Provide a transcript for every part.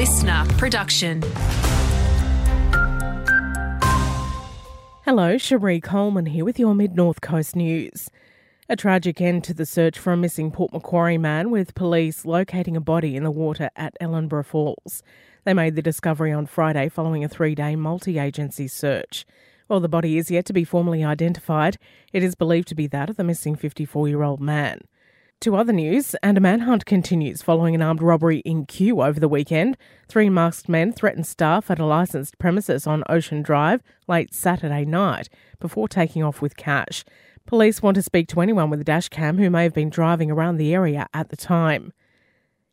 listener production. Hello, Cherie Coleman here with your Mid North Coast news. A tragic end to the search for a missing Port Macquarie man, with police locating a body in the water at Ellenborough Falls. They made the discovery on Friday following a three day multi agency search. While the body is yet to be formally identified, it is believed to be that of the missing 54 year old man. To other news, and a manhunt continues following an armed robbery in Kew over the weekend. Three masked men threatened staff at a licensed premises on Ocean Drive late Saturday night before taking off with cash. Police want to speak to anyone with a dash cam who may have been driving around the area at the time.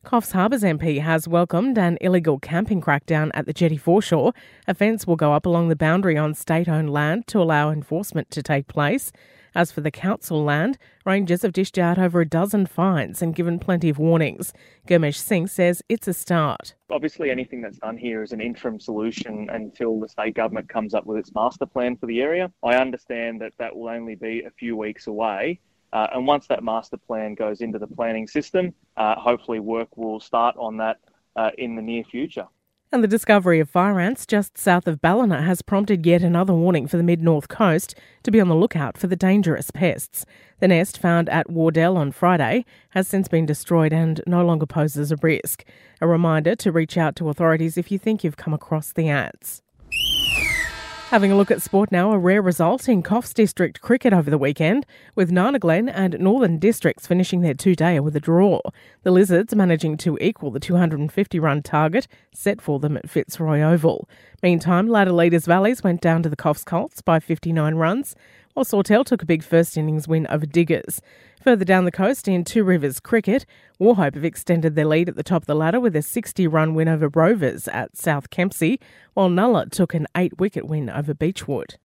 Coffs Harbour's MP has welcomed an illegal camping crackdown at the jetty foreshore. A fence will go up along the boundary on state owned land to allow enforcement to take place. As for the council land, rangers have dished out over a dozen fines and given plenty of warnings. Gurmesh Singh says it's a start. Obviously, anything that's done here is an interim solution until the state government comes up with its master plan for the area. I understand that that will only be a few weeks away. Uh, and once that master plan goes into the planning system, uh, hopefully work will start on that uh, in the near future. And the discovery of fire ants just south of Ballina has prompted yet another warning for the mid north coast to be on the lookout for the dangerous pests. The nest found at Wardell on Friday has since been destroyed and no longer poses a risk. A reminder to reach out to authorities if you think you've come across the ants. Having a look at sport now, a rare result in Coffs District cricket over the weekend, with Nana Glen and Northern Districts finishing their two-dayer with a draw. The Lizards managing to equal the 250-run target set for them at Fitzroy Oval. Meantime, ladder leaders Valleys went down to the Coffs Colts by 59 runs, while Sawtell took a big first innings win over Diggers. Further down the coast in Two Rivers Cricket, Wauchope have extended their lead at the top of the ladder with a 60 run win over Rovers at South Kempsey, while Nulla took an 8 wicket win over Beechwood.